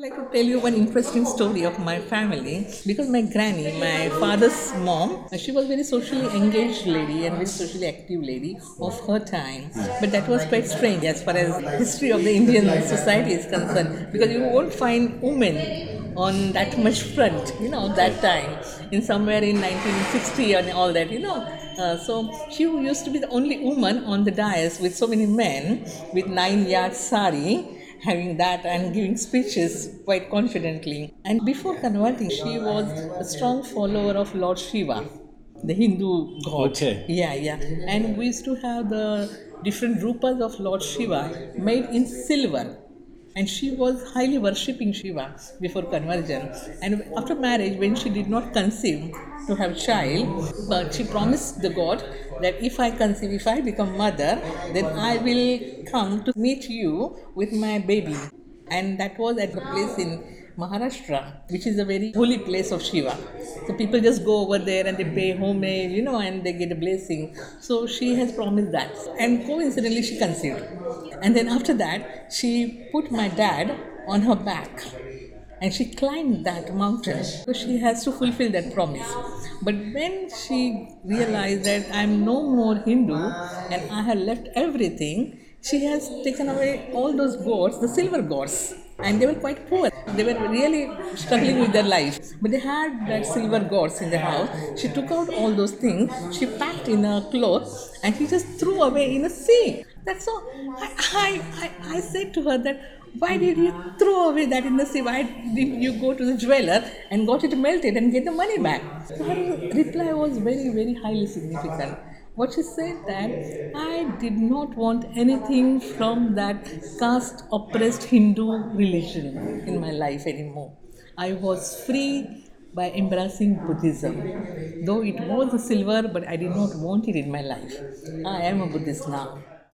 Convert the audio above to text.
like to tell you one interesting story of my family because my granny, my father's mom, she was a very socially engaged lady and very socially active lady of her time. But that was quite strange as far as history of the Indian society is concerned because you won't find women on that much front, you know, that time in somewhere in 1960 and all that, you know. Uh, so she used to be the only woman on the dais with so many men with nine yard sari having that and giving speeches quite confidently. And before converting, she was a strong follower of Lord Shiva, the Hindu god. Okay. Yeah, yeah. And we used to have the different rupas of Lord Shiva made in silver. And she was highly worshipping Shiva before conversion. And after marriage, when she did not conceive to have child, but she promised the god that if I conceive, if I become mother, then I will come to meet you with my baby. And that was at the place in Maharashtra, which is a very holy place of Shiva. So people just go over there and they pay homage, you know, and they get a blessing. So she has promised that. And coincidentally, she conceived. And then after that, she put my dad on her back and she climbed that mountain. So she has to fulfill that promise. But when she realized that I'm no more Hindu and I have left everything, she has taken away all those gods, the silver gods. And they were quite poor. They were really struggling with their life. But they had that silver gods in the house. She took out all those things, she packed in a cloth, and she just threw away in a sea. That's all. I, I, I, I said to her that why did you throw away that in the sea? Why didn't you go to the jeweler and got it melted and get the money back? So her reply was very, very highly significant. What she said that I did not want anything from that caste oppressed Hindu religion in my life anymore. I was free by embracing Buddhism. Though it was a silver, but I did not want it in my life. I am a Buddhist now.